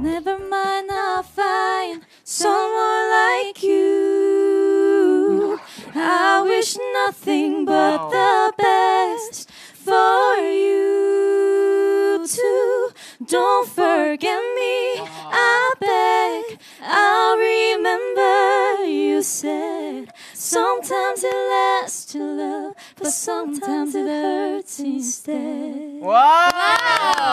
Never mind, I'll find someone like you. I wish nothing but the best for you too. Don't forget me, I beg. I'll remember you said sometimes it lasts to love, but sometimes it hurts instead. Wow!